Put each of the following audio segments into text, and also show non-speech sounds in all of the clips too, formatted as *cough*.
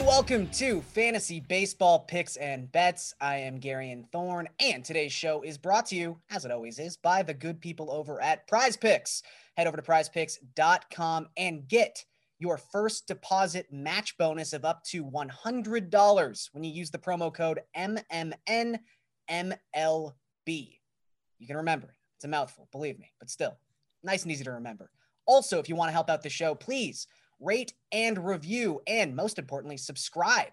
and welcome to Fantasy Baseball Picks and Bets. I am Garion Thorne, and today's show is brought to you, as it always is, by the good people over at Prize Picks. Head over to prizepicks.com and get your first deposit match bonus of up to $100 when you use the promo code MMNMLB. You can remember it. It's a mouthful, believe me, but still, nice and easy to remember. Also, if you want to help out the show, please rate and review, and most importantly, subscribe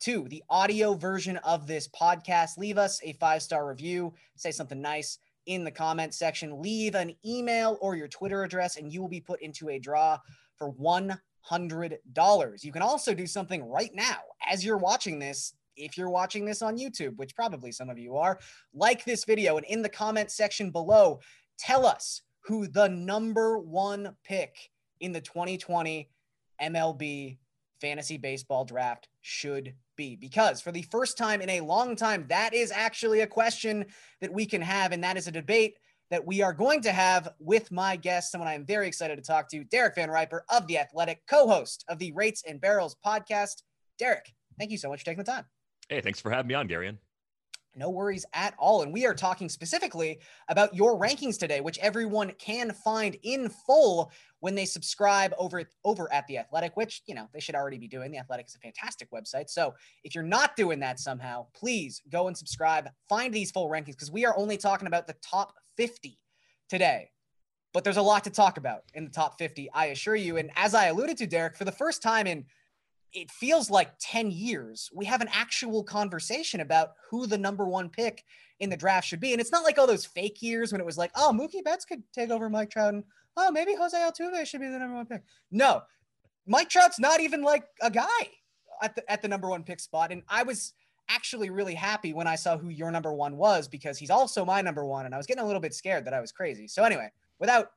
to the audio version of this podcast. Leave us a five star review, say something nice in the comment section, leave an email or your Twitter address, and you will be put into a draw for $100. You can also do something right now as you're watching this. If you're watching this on YouTube, which probably some of you are, like this video and in the comment section below, tell us who the number one pick in the 2020 MLB fantasy baseball draft should be. Because for the first time in a long time, that is actually a question that we can have. And that is a debate that we are going to have with my guest, someone I am very excited to talk to, Derek Van Riper of The Athletic, co host of the Rates and Barrels podcast. Derek, thank you so much for taking the time. Hey, thanks for having me on, Garion. No worries at all. And we are talking specifically about your rankings today, which everyone can find in full when they subscribe over, over at The Athletic, which, you know, they should already be doing. The Athletic is a fantastic website. So if you're not doing that somehow, please go and subscribe, find these full rankings, because we are only talking about the top 50 today. But there's a lot to talk about in the top 50, I assure you. And as I alluded to, Derek, for the first time in it feels like 10 years we have an actual conversation about who the number one pick in the draft should be. And it's not like all those fake years when it was like, oh, Mookie Betts could take over Mike Trout and oh, maybe Jose Altuve should be the number one pick. No, Mike Trout's not even like a guy at the, at the number one pick spot. And I was actually really happy when I saw who your number one was because he's also my number one. And I was getting a little bit scared that I was crazy. So anyway, without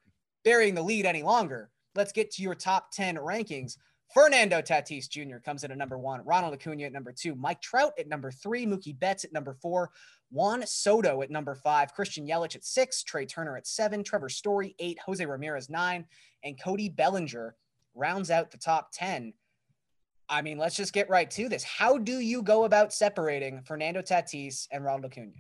burying the lead any longer, let's get to your top 10 rankings. Fernando Tatis Jr. comes in at number one, Ronald Acuna at number two, Mike Trout at number three, Mookie Betts at number four, Juan Soto at number five, Christian Yelich at six, Trea Turner at seven, Trevor Story eight, Jose Ramirez nine, and Cody Bellinger rounds out the top 10. I mean, let's just get right to this. How do you go about separating Fernando Tatis and Ronald Acuna?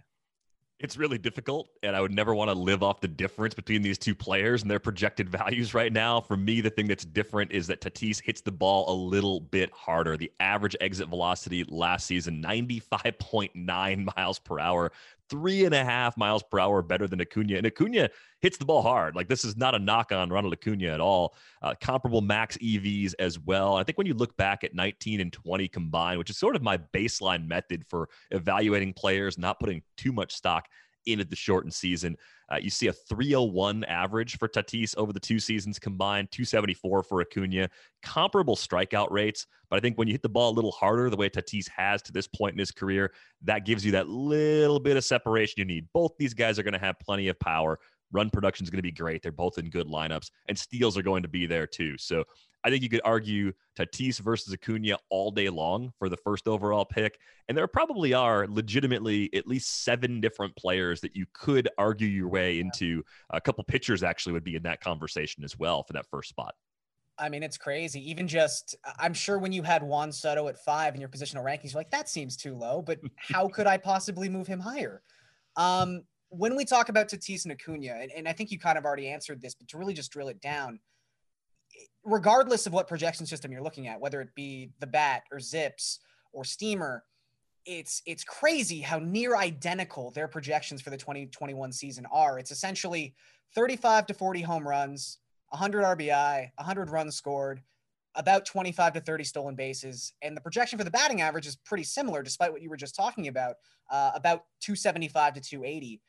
It's really difficult, and I would never want to live off the difference between these two players and their projected *laughs* values right now. For me, the thing that's different is that Tatis hits the ball a little bit harder. The average exit velocity last season, 95.9 *laughs* miles per hour three and a half miles per hour better than Acuna. And Acuna hits the ball hard. Like this is not a knock on Ronald Acuna at all. Uh, comparable max EVs as well. I think when you look back at 19 and 20 combined, which is sort of my baseline method for evaluating players, not putting too much stock into the shortened season. Uh, you see a 301 average for Tatis over the two seasons combined, 274 for Acuna, comparable strikeout rates. But I think when you hit the ball a little harder, the way Tatis has to this point in his career, that gives you that little bit of separation you need. Both these guys are going to have plenty of power. Run production is going to be great. They're both in good lineups, and steals are going to be there too. So I think you could argue Tatis versus Acuna all day long for the first overall pick. And there probably are legitimately at least seven different players that you could argue your way into. A couple pitchers actually would be in that conversation as well for that first spot. I mean, it's crazy. Even just, I'm sure when you had Juan Soto at five in your positional rankings, you're like, that seems too low, but how could I possibly move him higher? Um, when we talk about Tatis and Acuna, and, and I think you kind of already answered this, but to really just drill it down, regardless of what projection system you're looking at, whether it be the bat or zips or steamer, it's it's crazy how near identical their projections for the 2021 season are. It's essentially 35 to 40 home runs, 100 RBI, 100 runs scored, about 25 to 30 stolen bases, and the projection for the batting average is pretty similar, despite what you were just talking about, uh, about 275 to 280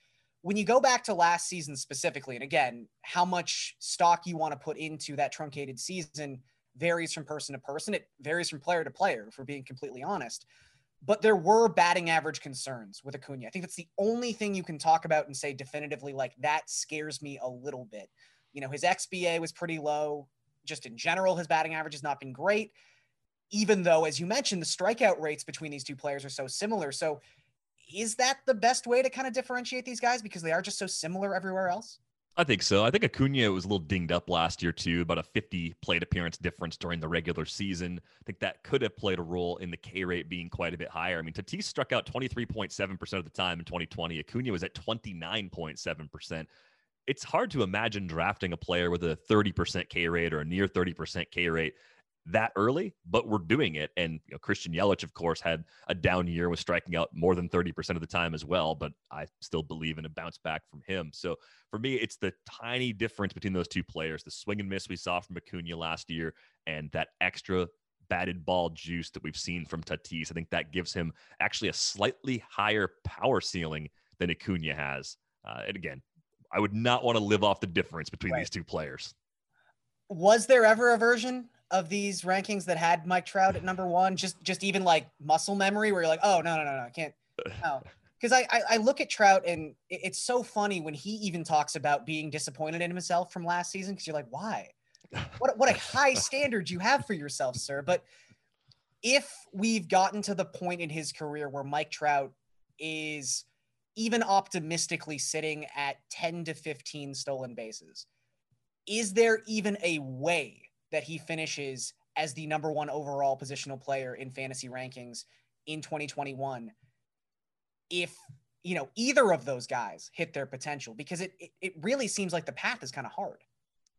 when you go back to last season specifically, and again, how much stock you want to put into that truncated season varies from person to person. It varies from player to player, for being completely honest. But there were batting average concerns with Acuna. I think that's the only thing you can talk about and say definitively, like, that scares me a little bit. You know, his XBA was pretty low. Just in general, his batting average has not been great, even though, as you mentioned, the strikeout rates between these two players are so similar. So is that the best way to kind of differentiate these guys because they are just so similar everywhere else? I think so. I think Acuna was a little dinged up last year too, about a 50 plate appearance difference during the regular season. I think that could have played a role in the K rate being quite a bit higher. I mean, Tatis struck out 23.7% of the time in 2020. Acuna was at 29.7%. It's hard to imagine drafting a player with a 30% K rate or a near 30% K rate that early, but we're doing it. And you know, Christian Yelich, of course, had a down year, was striking out more than 30% of the time as well. But I still believe in a bounce back from him. So for me, it's the tiny difference between those two players the swing and miss we saw from Acuna last year and that extra batted ball juice that we've seen from Tatis. I think that gives him actually a slightly higher power ceiling than Acuna has. Uh, and again, I would not want to live off the difference between right. these two players. Was there ever a version of these rankings that had Mike Trout at number one? Just just even like muscle memory where you're like, oh no, no, no, no, I can't no. *laughs* Because I, I, I look at Trout and it's so funny when he even talks about being disappointed in himself from last season because you're like, why? What what a high *laughs* standard you have for yourself, sir. But if we've gotten to the point in his career where Mike Trout is even optimistically sitting at 10 to 15 stolen bases, is there even a way that he finishes as the number one overall positional player in fantasy rankings in 2021 if you know either of those guys hit their potential because it it, it really seems like the path is kind of hard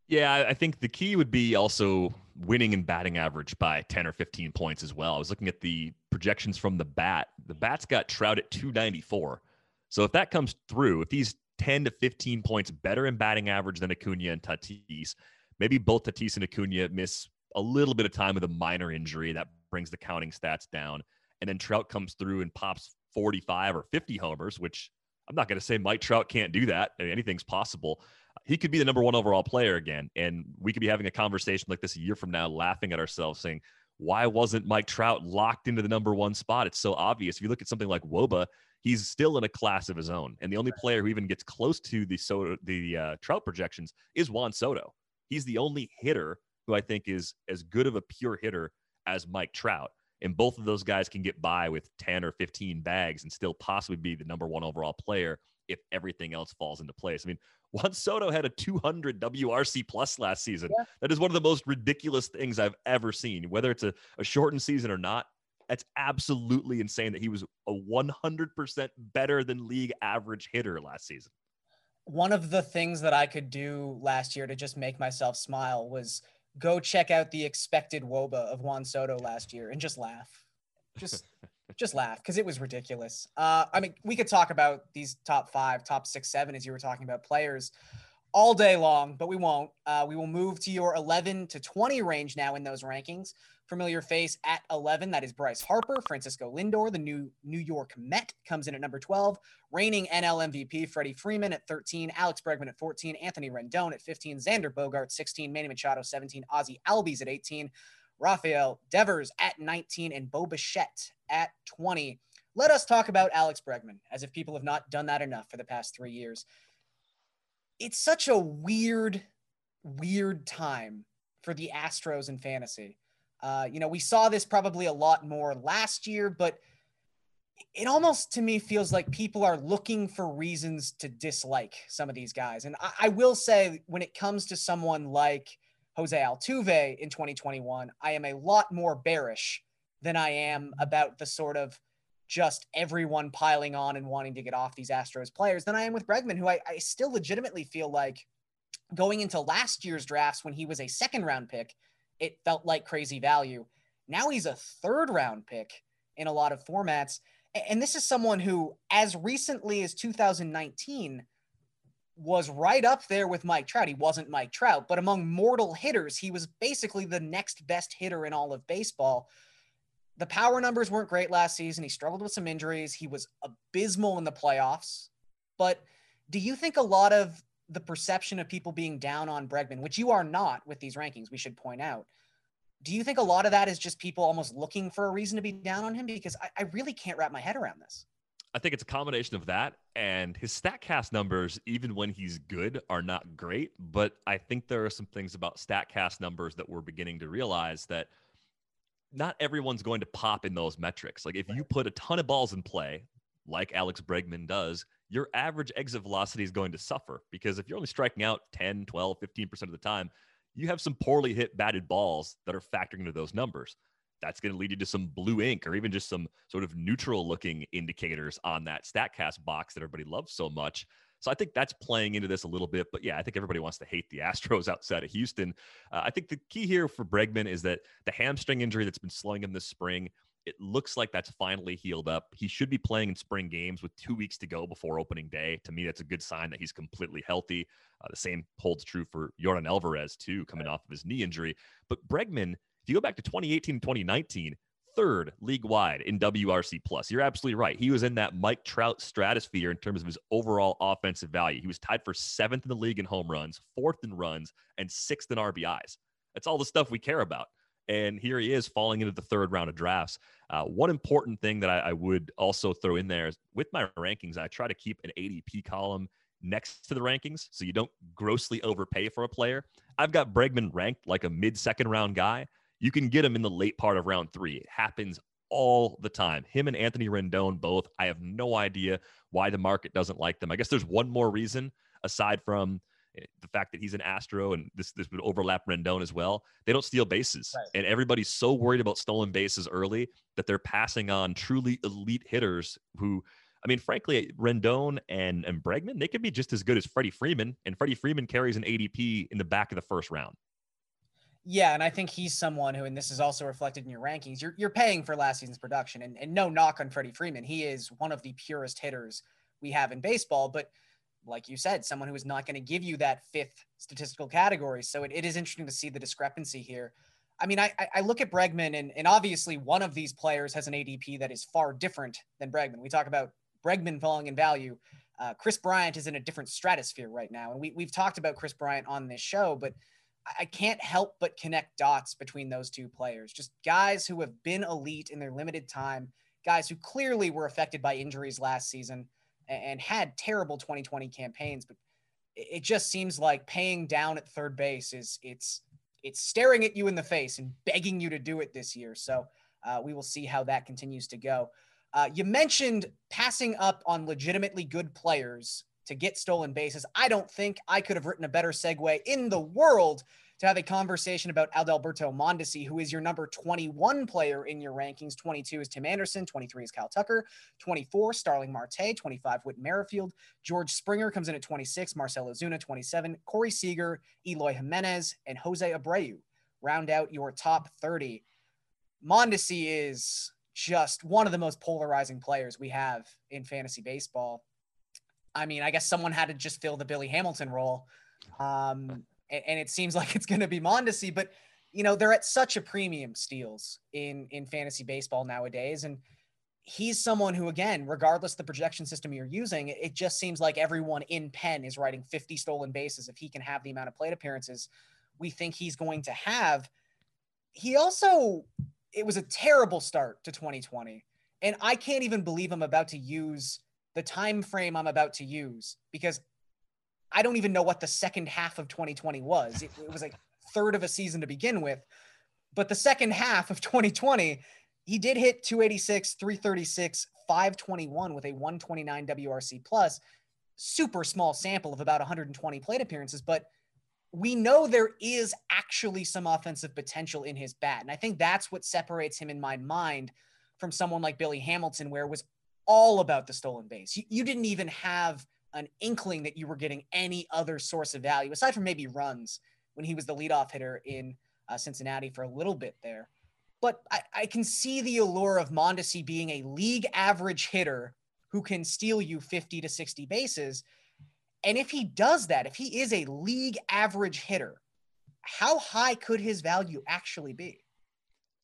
yeah, I think the key would be also winning and batting average by 10 or 15 points as well. I was looking at the projections from the bat. The bat's got Trout at 294. So if that comes through, if he's 10 to 15 points better in batting average than Acuna and Tatis, maybe both Tatis and Acuna miss a little bit of time with a minor injury that brings the counting stats down. And then Trout comes through and pops 45 or 50 homers, which I'm not going to say Mike Trout can't do that. I mean, anything's possible. He could be the number one overall player again. And we could be having a conversation like this a year from now, laughing at ourselves, saying, why wasn't Mike Trout locked into the number one spot? It's so obvious. If you look at something like Woba, he's still in a class of his own. And the only player who even gets close to the Soto, the uh, Trout projections is Juan Soto. He's the only hitter who I think is as good of a pure hitter as Mike Trout. And both of those guys can get by with 10 or 15 bags and still possibly be the number one overall player if everything else falls into place. I mean, *laughs* Juan Soto had a 200 WRC plus last season. Yeah. That is one of the most ridiculous things I've ever seen, whether it's a, a shortened season or not. That's absolutely insane that he was a 100% better than league average hitter last season one of the things that I could do last year to just make myself smile was go check out the expected woba of Juan Soto last year and just laugh. Just *laughs* just laugh because it was ridiculous. Uh, I mean, we could talk about these top five, top six, seven, as you were talking about players all day long, but we won't. Uh, we will move to your 11 to 20 range now in those rankings. Familiar face at 11, that is Bryce Harper. Francisco Lindor, the new New York Met, comes in at number 12. Reigning NL MVP Freddie Freeman at 13. Alex Bregman at 14. Anthony Rendon at 15. Xander Bogaerts 16. Manny Machado 17. Ozzy Albies at 18. Rafael Devers at 19. And Bo Bichette at 20. Let us talk about Alex Bregman, as if people have not done that enough for the past three years. It's such a weird, weird time for the Astros in fantasy uh, you know, we saw this probably a lot more last year, but it almost to me feels like people are looking for reasons to dislike some of these guys. And I, I will say, when it comes to someone like Jose Altuve in 2021, I am a lot more bearish than I am about the sort of just everyone piling on and wanting to get off these Astros players than I am with Bregman, who I, I still legitimately feel like going into last year's drafts when he was a second round pick it felt like crazy value. Now he's a third round pick in a lot of formats. And this is someone who, as recently as 2019, was right up there with Mike Trout. He wasn't Mike Trout, but among mortal hitters, he was basically the next best hitter in all of baseball. The power numbers weren't great last season. He struggled with some injuries. He was abysmal in the playoffs. But do you think a lot of the perception of people being down on Bregman, which you are not with these rankings, we should point out. Do you think a lot of that is just people almost looking for a reason to be down on him? Because I, I really can't wrap my head around this. I think it's a combination of that and his StatCast numbers, even when he's good, are not great. But I think there are some things about StatCast numbers that we're beginning to realize that not everyone's going to pop in those metrics. Like if you put a ton of balls in play, like Alex Bregman does, your average exit velocity is going to suffer because if you're only striking out 10, 12, 15% of the time, you have some poorly hit batted balls that are factoring into those numbers. That's going to lead you to some blue ink or even just some sort of neutral looking indicators on that StatCast box that everybody loves so much. So I think that's playing into this a little bit. But yeah, I think everybody wants to hate the *laughs* Astros outside of Houston. Uh, I think the key here for Bregman is that the hamstring injury that's been slowing him this spring it looks like that's finally healed up. He should be playing in spring games with two weeks to go before opening day. To me, that's a good sign that he's completely healthy. Uh, the same holds true for Yordan Alvarez, too, coming right. off of his knee injury. But Bregman, if you go back to 2018 and 2019, third league wide in WRC plus. You're absolutely right. He was in that Mike Trout stratosphere in terms of his overall offensive value. He was tied for seventh in the league in home runs, fourth in runs, and sixth in RBIs. That's all the stuff we care about. And here he is falling into the third round of drafts. Uh, one important thing that I, I would also throw in there is with my rankings, I try to keep an ADP column next to the rankings so you don't grossly overpay for a player. I've got Bregman ranked like a mid second round guy. You can get him in the late part of round three. It happens all the time. Him and Anthony Rendon both. I have no idea why the market doesn't like them. I guess there's one more reason aside from Eh, the fact that he's an Astro and this this would overlap Rendon as well. They don't steal bases, right. and everybody's so worried about stolen bases early that they're passing on truly elite hitters who. I mean, frankly, Rendon and, and Bregman, they could be just as good as Freddie Freeman, and Freddie Freeman carries an ADP in the back of the first round. Yeah, and I think he's someone who, and this is also reflected in your rankings, you're, you're paying for last season's production. And, and no knock on Freddie Freeman. He is one of the purest hitters we have in baseball. But like you said, someone who is not going to give you that fifth statistical category. So it, it is interesting to see the discrepancy here. I mean, I, I look at Bregman, and, and obviously one of these players has an ADP that is far different than Bregman. We talk about Bregman falling in value. Uh, Kris Bryant is in a different stratosphere right now. And we, we've talked about Kris Bryant on this show, but I can't help but connect dots between those two players. Just guys who have been elite in their limited time, guys who clearly were affected by injuries last season and had terrible 2020 campaigns, but it just seems like paying down at third base is it's it's staring at you in the face and begging you to do it this year. So uh, we will see how that continues to go. Uh, you mentioned passing up on legitimately good players to get stolen bases. I don't think I could have written a better segue in the world to have a conversation about Adalberto Mondesi, who is your number 21 player in your rankings. 22 is Tim Anderson, 23 is Kyle Tucker, 24 Starling Marte, 25 Whit Merrifield, George Springer comes in at 26, Marcell Ozuna 27, Corey Seager, Eloy Jimenez, and Jose Abreu round out your top 30. Mondesi is just one of the most polarizing players we have in fantasy baseball. I mean, I guess someone had to just fill the Billy Hamilton role. Um, and, and it seems *laughs* like it's going to be Mondesi. But you know, they're at such a premium steals in in fantasy baseball nowadays, and he's someone who, again, regardless the projection system you're using, it just seems like everyone in pen is writing 50 stolen bases if he can have the amount of plate appearances we think he's going to have. He also, it was a terrible start to 2020, and I can't even believe I'm about to use the time frame I'm about to use because I don't even know what the second half of 2020 was. It, it was like *laughs* third of a season to begin with. But the second half of 2020, he did hit 286, 336, 521 with a 129 WRC plus. Super small sample of about 120 plate appearances, but we know there is actually some offensive potential in his bat. And I think that's what separates him in my mind from someone like Billy Hamilton, where it was all about the stolen base. You, you didn't even have an inkling that you were getting any other source of value aside from maybe runs when he was the leadoff hitter in uh, Cincinnati for a little bit there. But I, I can see the allure of Mondesi being a league average hitter who can steal you 50 to 60 bases. And if he does that, if he is a league average hitter, how high could his value actually be?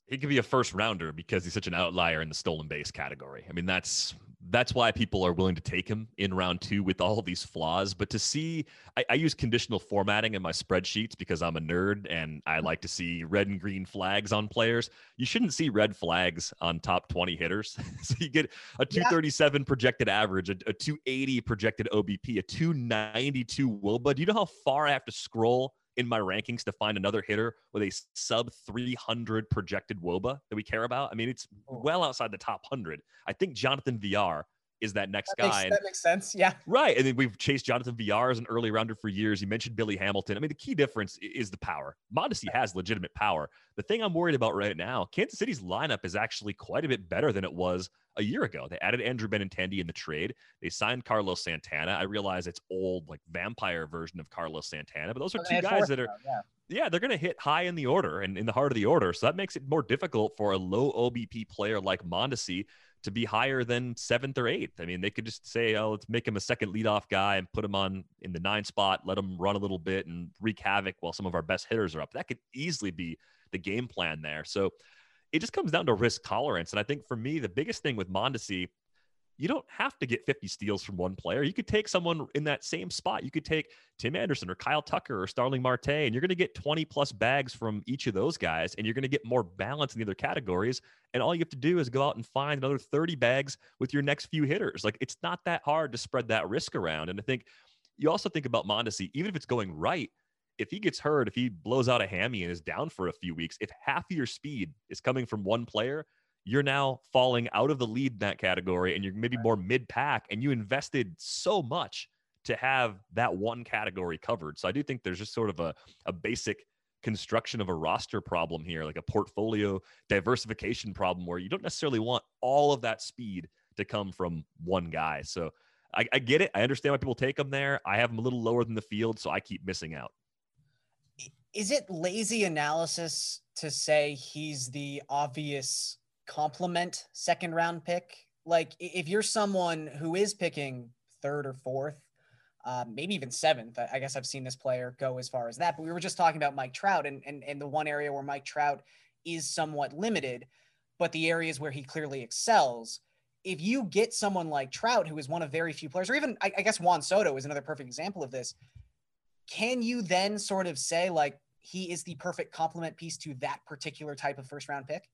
He could be a first rounder because he's such an outlier in the stolen base category. I mean, that's that's why people are willing to take him in round two with all these flaws. But to see, I, I, use conditional formatting in my spreadsheets because I'm a nerd and I mm-hmm. like to see red and green flags on players. You shouldn't see red flags on top 20 hitters. *laughs* so you get a 237 yeah. projected average, a, a 280 projected OBP, a 292 WOBA. Do you know how far I have to scroll in my rankings to find another hitter with a sub 300 projected WOBA that we care about. I mean, it's oh. well outside the top 100. I think Jonathan Villar is that next that guy. Makes, that makes sense. Yeah. Right. And then we've chased Jonathan Villar as an early rounder for years. You mentioned Billy Hamilton. I mean, the key difference is the power. Mondesi has legitimate power. The thing I'm worried about right now, Kansas City's lineup is actually quite a bit better than it was a year ago. They added Andrew Benintendi in the trade. They signed Carlos Santana. I realize it's old, like vampire version of Carlos Santana, but those are two guys that are, yeah, yeah they're going to hit high in the order and in the heart of the order. So that makes it more difficult for a low OBP player like Mondesi to be higher than seventh or eighth. I mean, they could just say, oh, let's make him a second leadoff guy and put him on in the nine spot, let him run a little bit and wreak havoc while some of our best hitters are up. That could easily be the game plan there. So it just comes down to risk tolerance. And I think for me, the biggest thing with Mondesi you don't have to get 50 steals from one player. You could take someone in that same spot. You could take Tim Anderson or Kyle Tucker or Starling Marte, and you're going to get 20 plus bags from each of those guys, and you're going to get more balance in the other categories. And all you have to do is go out and find another 30 bags with your next few hitters. Like it's not that hard to spread that risk around. And I think you also think about Mondesi, even if it's going right, if he gets hurt, if he blows out a hammy and is down for a few weeks, if half of your speed is coming from one player, you're now falling out of the lead in that category and you're maybe more mid pack and you invested so much to have that one category covered. So I do think there's just sort of a, a basic construction of a roster problem here, like a portfolio diversification problem where you don't necessarily want all of that speed to come from one guy. So I, I get it. I understand why people take them there. I have them a little lower than the field, so I keep missing out. Is it lazy analysis to say he's the obvious complement second round pick. Like if you're someone who is picking third or fourth, uh, maybe even seventh, I guess I've seen this player go as far as that. But we were just talking about Mike Trout and, and, and the one area where Mike Trout is somewhat limited, but the areas where he clearly excels. If you get someone like Trout, who is one of very few players, or even I, I guess Juan Soto is another perfect example of this, can you then sort of say like he is the perfect complement piece to that particular type of first round pick?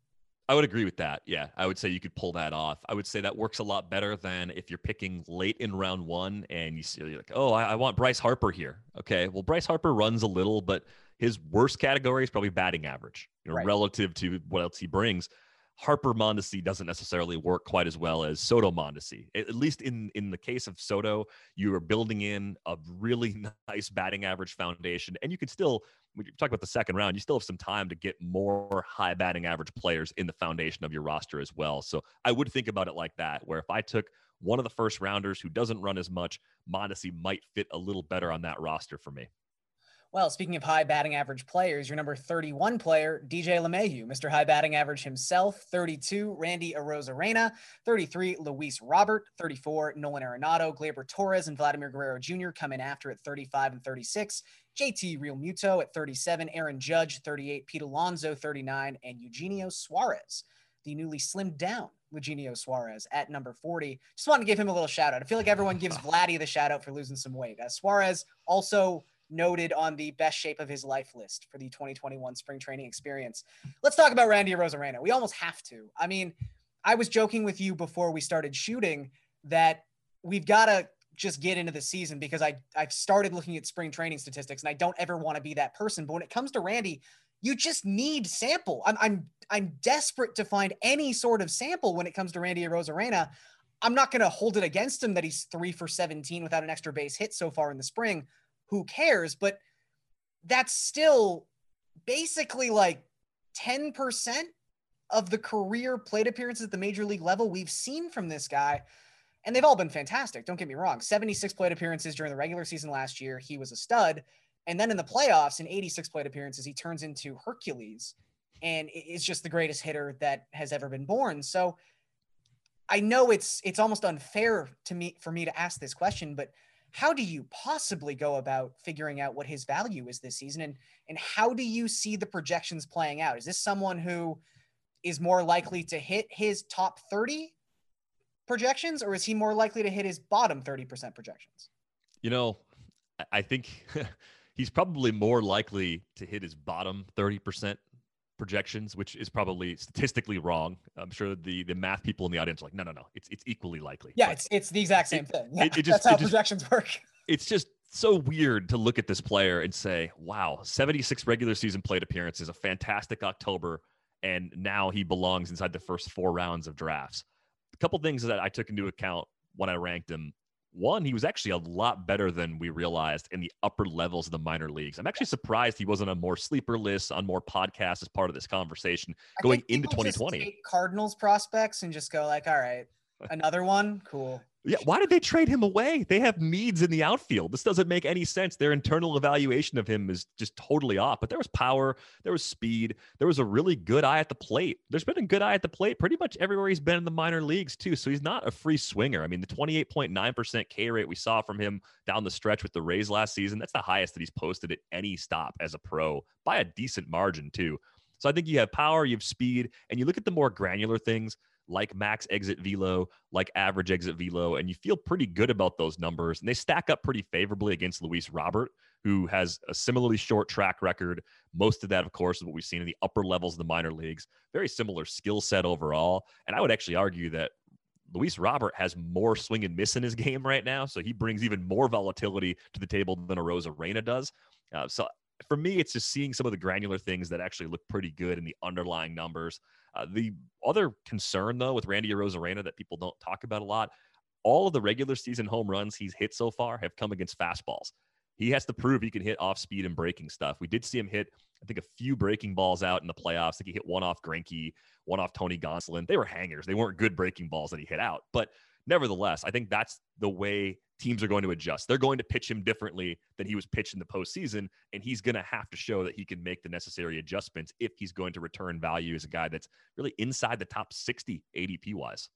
I would agree with that. Yeah, I would say you could pull that off. I would say that works a lot better than if you're picking late in round one and you see you're like, oh, I, I want Bryce Harper here. Okay, well, Bryce Harper runs a little, but his worst category is probably batting average, you know, right. relative to what else he brings. Harper Mondesi doesn't necessarily work quite as well as Soto Mondesi. At least in in the case of Soto, you are building in a really *laughs* nice batting average foundation, and you can still when you talk about the second round, you still have some time to get more high batting average players in the foundation of your roster as well. So I would think about it like that, where if I took one of the first rounders who doesn't run as much, Mondesi might fit a little better on that roster for me. Well, speaking of high batting average players, your number 31 player, DJ LeMahieu, Mr. High Batting Average himself, 32, Randy Arozarena, 33, Luis Robert, 34, Nolan Arenado, Gleyber Torres, and Vladimir Guerrero Jr. come in after at 35 and 36. JT Realmuto at 37, Aaron Judge, 38, Pete Alonso, 39, and Eugenio Suarez, the newly slimmed down Eugenio Suarez at number 40. Just wanted to give him a little shout out. I feel like everyone gives *laughs* Vladdy the shout out for losing some weight. Uh, Suarez also noted on the best shape of his life list for the 2021 spring training experience. Let's talk about Randy Arozarena. We almost have to. I mean, I was joking with you before we started shooting that we've got to just get into the season because I I've started looking at spring training statistics and I don't ever want to be that person. But when it comes to Randy, you just need sample. I'm I'm I'm desperate to find any sort of sample when it comes to Randy Arozarena. I'm not going to hold it against him that he's three for 17 without an extra base hit so far in the spring who cares? But that's still basically like 10% of the career plate appearances at the major league level we've seen from this guy. And they've all been fantastic. Don't get me wrong. 76 plate appearances during the regular season last year. He was a stud. And then in the playoffs, in 86 plate appearances, he turns into Hercules and is just the greatest hitter that has ever been born. So I know it's it's almost unfair to me for me to ask this question, but how do you possibly go about figuring out what his value is this season? And and how do you see the projections playing out? Is this someone who is more likely to hit his top 30 projections or is he more likely to hit his bottom 30% projections? You know i think *laughs* he's probably more likely to hit his bottom 30% projections, which is probably statistically wrong. I'm sure the the math people in the audience are like, no, no, no, it's it's equally likely. Yeah, it's it's the exact same it, thing. Yeah, it, it *laughs* just, that's how projections just, work. *laughs* It's just so weird to look at this player and say, wow, 76 regular season plate appearances, a fantastic October, and now he belongs inside the first four rounds of drafts. A couple things that I took into account when I ranked him one, he was actually a lot better than we realized in the upper levels of the minor leagues. I'm actually surprised he wasn't on more sleeper lists, on more podcasts as part of this conversation going into 2020. Cardinals prospects and just go like, all right, another one, cool. Yeah, why did they trade him away? They have needs in the outfield. This doesn't make any sense. Their internal evaluation of him is just totally off. But there was power, there was speed, there was a really good eye at the plate. There's been a good eye at the plate pretty much everywhere he's been in the minor leagues, too. So he's not a free swinger. I mean, the 28.9% K rate we saw from him down the stretch with the Rays last season, that's the highest that he's posted at any stop as a pro by a decent margin, too. So I think you have power, you have speed, and you look at the more granular things like max exit velo, like average exit velo, and you feel pretty good about those numbers. And they stack up pretty favorably against Luis Robert, who has a similarly short track record. Most of that, of course, is what we've seen in the upper levels of the minor leagues. Very similar skill set overall. And I would actually argue that Luis Robert has more swing and miss in his *laughs* game right now. So he brings even more volatility to the table than Arozarena does. Uh, so for me, it's just seeing some of the granular things that actually look pretty good in the underlying numbers. Uh, the other concern, though, with Randy Arozarena that people don't talk about a lot, all of the regular season home runs he's hit so far have come against fastballs. He has to prove he can hit off speed and breaking stuff. We did see him hit, I think, a few breaking balls out in the playoffs. Think he hit one off Greinke, one off Tony Gonsolin. They were hangers. They weren't good breaking balls that he hit out. But nevertheless, I think that's the way teams are going to adjust. They're going to pitch him differently than he was pitched in the postseason, and he's going to have to show that he can make the necessary adjustments if he's going to return value as a guy that's really inside the top 60 ADP wise.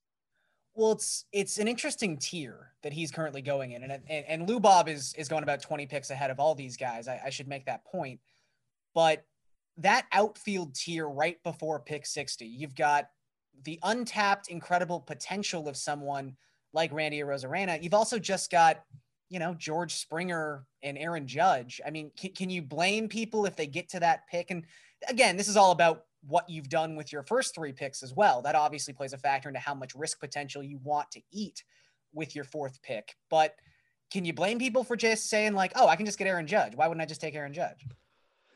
Well, it's it's an interesting tier that he's currently going in, and and, and Lou Bob is is going about 20 picks ahead of all these guys. I, I should make that point, but that outfield tier right before pick 60, you've got the untapped incredible potential of someone like Randy Arozarena. You've also just got, you know, George Springer and Aaron Judge. I mean, can, can you blame people if they get to that pick? And again, this is all about what you've done with your first three picks as well. That obviously plays a factor into how much risk potential you want to eat with your fourth pick. But can you blame people for just saying like, "Oh, I can just get Aaron Judge. Why wouldn't I just take Aaron Judge?"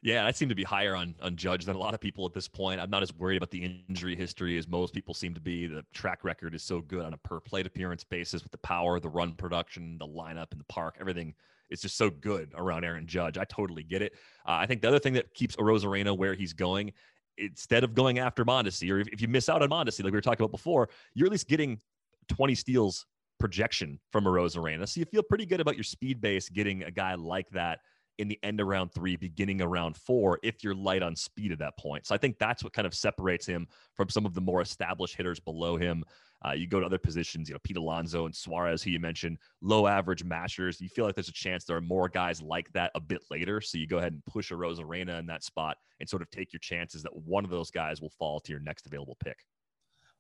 Yeah, I seem to be higher on on Judge than a lot of people at this point. I'm not as worried about the injury history as most people seem to be. The track record is so good on a per plate appearance basis with the power, the run production, the lineup in the park, everything is just so good around Aaron Judge. I totally get it. Uh, I think the other thing that keeps Arozarena where he's going, instead of going after Mondesi, or if, if you miss out on Mondesi, like we were talking about before, you're at least getting 20 steals projection from Arozarena. So you feel pretty good about your speed base getting a guy like that in the end of round three, beginning of round four, if you're light on speed at that point. So I think that's what kind of separates him from some of the more established hitters below him. Uh, you go to other positions, you know, Pete Alonso and Suarez, who you mentioned, low average mashers. You feel like there's a chance there are more guys like that a bit later. So you go ahead and push a Arozarena in that spot and sort of take your chances that one of those guys will fall to your next available pick.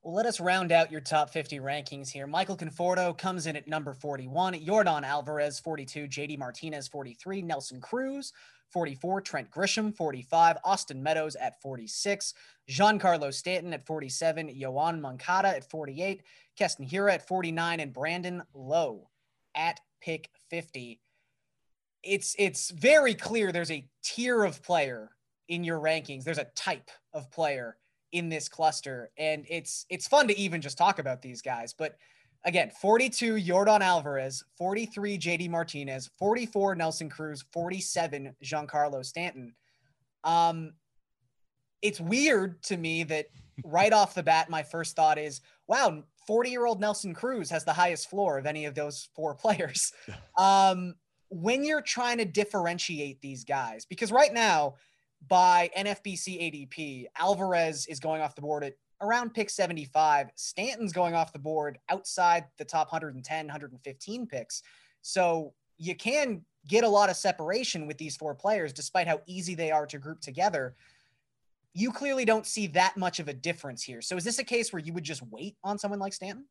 Well, let us round out your top 50 rankings here. Michael Conforto comes in at number 41, Yordan Alvarez 42, JD Martinez 43, Nelson Cruz 44, Trent Grisham 45, Austin Meadows at 46, Giancarlo Stanton at 47, Yoan Moncada at 48, Keston Hiura at 49, and Brandon Lowe at pick 50. It's it's very clear there's a tier of player in your rankings. There's a type of player in this cluster. And it's it's fun to even just talk about these guys. But again, 42 Yordan Alvarez, 43 JD Martinez, 44 Nelson Cruz, 47 Giancarlo Stanton. Um, it's weird to me that *laughs* right off the bat, my first thought is, wow, 40 year old Nelson Cruz has the highest floor of any of those four *laughs* players. Um, when you're trying to differentiate these guys, because right now, by NFBC ADP, Alvarez is going off the board at around pick 75. Stanton's going off the board outside the top 110, 115 picks. So you can get a lot of separation with these four players, despite how easy they are to group together. You clearly don't see that much of a difference here. So is this a case where you would just wait on someone like Stanton?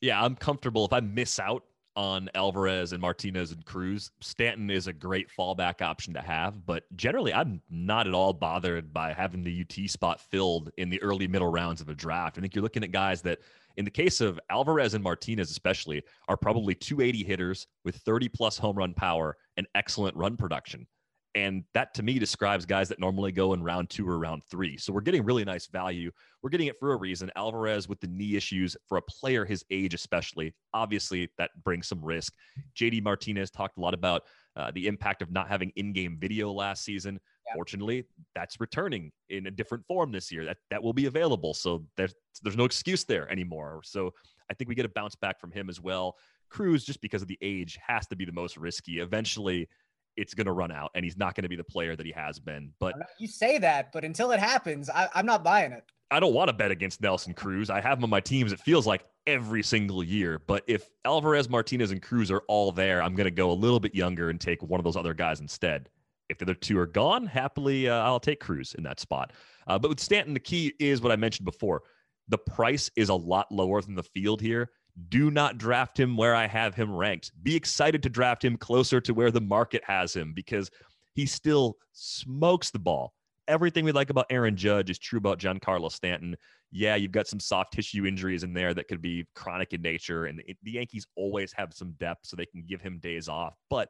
Yeah, I'm comfortable if I miss out on Alvarez and Martinez and Cruz. Stanton is a great fallback option to have, but generally, I'm not at all bothered by having the UT spot filled in the early middle rounds of a draft. I think you're looking at guys that, in the case of Alvarez and Martinez, especially, are probably 280 hitters with 30 plus home run power and excellent run production. And that to me describes guys that normally go in round two or round three. So we're getting really nice value. We're getting it for a reason. Alvarez with the knee issues for a player his age, especially, obviously that brings some risk. JD Martinez talked a lot about uh, the impact of not having in-game video last season. Yeah. Fortunately, that's returning in a different form this year. That that will be available. So there's there's no excuse there anymore. So I think we get a bounce back from him as well. Cruz, just because of the age, has to be the most risky. Eventually, it's going to run out, and he's not going to be the player that he has been. But you say that, but until it happens, I, I'm not buying it. I don't want to bet against Nelson Cruz. I have him on my teams. It feels like every single year. But if Alvarez, Martinez, and Cruz are all there, I'm going to go a little bit younger and take one of those other guys instead. If the other two are gone, happily, uh, I'll take Cruz in that spot. Uh, but with Stanton, the key is what I mentioned before. The price is a lot lower than the field here. Do not draft him where I have him ranked. Be excited to draft him closer to where the market has him because he still smokes the ball. Everything we like about Aaron Judge is true about Giancarlo Stanton. Yeah, you've got some soft tissue injuries in there that could be chronic in nature, and the Yankees always have some depth so they can give him days off. But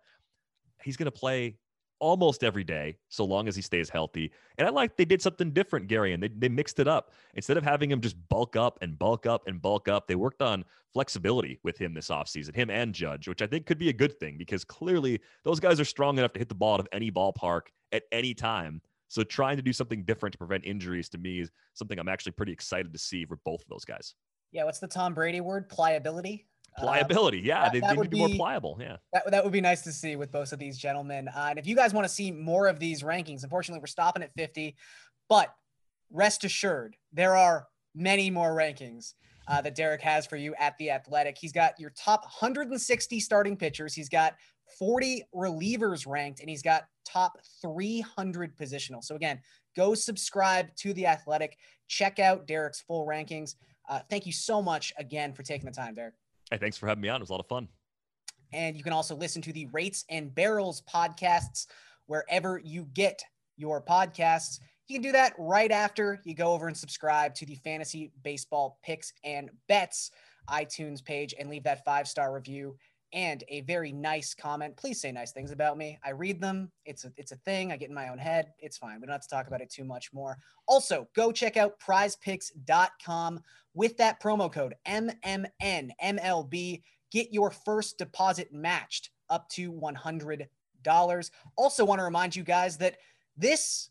he's going to play almost every day, so long as he stays healthy. And I like they did something different, Gary, and they, they mixed it up. Instead of having him just bulk up and bulk up and bulk up, they worked on flexibility with him this offseason, him and Judge, which I think could be a good thing because clearly those guys are strong enough to hit the ball out of any ballpark at any time. So trying to do something different to prevent injuries to me is something I'm actually pretty excited to see for both of those guys. Yeah, what's the Tom Brady word? Pliability. Pliability, uh, yeah, that, they, that would be, be, more pliable. Yeah, that, that would be nice to see with both of these gentlemen. Uh, and if you guys want to see more of these rankings, unfortunately, we're stopping at 50, but rest assured, there are many more rankings uh, that Derek has for you at the Athletic. He's got your top 160 starting pitchers. He's got 40 relievers ranked, and he's got top 300 positional. So again, go subscribe to the Athletic. Check out Derek's full rankings. Uh, thank you so much again for taking the time, Derek. Hey, thanks for having me on. It was a lot of fun. And you can also listen to the Rates and Barrels podcasts wherever you get your podcasts. You can do that right after you go over and subscribe to the Fantasy Baseball Picks and Bets iTunes page and leave that five star review and a very nice comment. Please say nice things about me. I read them. It's a it's a thing. I get in my own head. It's fine. We don't have to talk about it too much more. Also, go check out prizepicks.com with that promo code MMNMLB. Get your first deposit matched up to $100. Also, want to remind you guys that this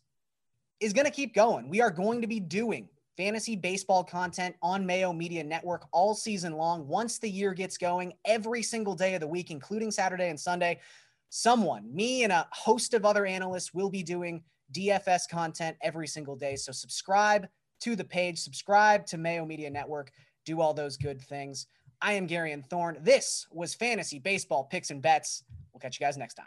is going to keep going. We are going to be doing fantasy baseball content on Mayo Media Network all season long. Once the year gets going, every single day of the week, including Saturday and Sunday, someone, me and a host of other analysts, will be doing DFS content every single day. So subscribe to the page, subscribe to Mayo Media Network, do all those good things. I am Garion Thorne. This was Fantasy Baseball Picks and Bets. We'll catch you guys next time.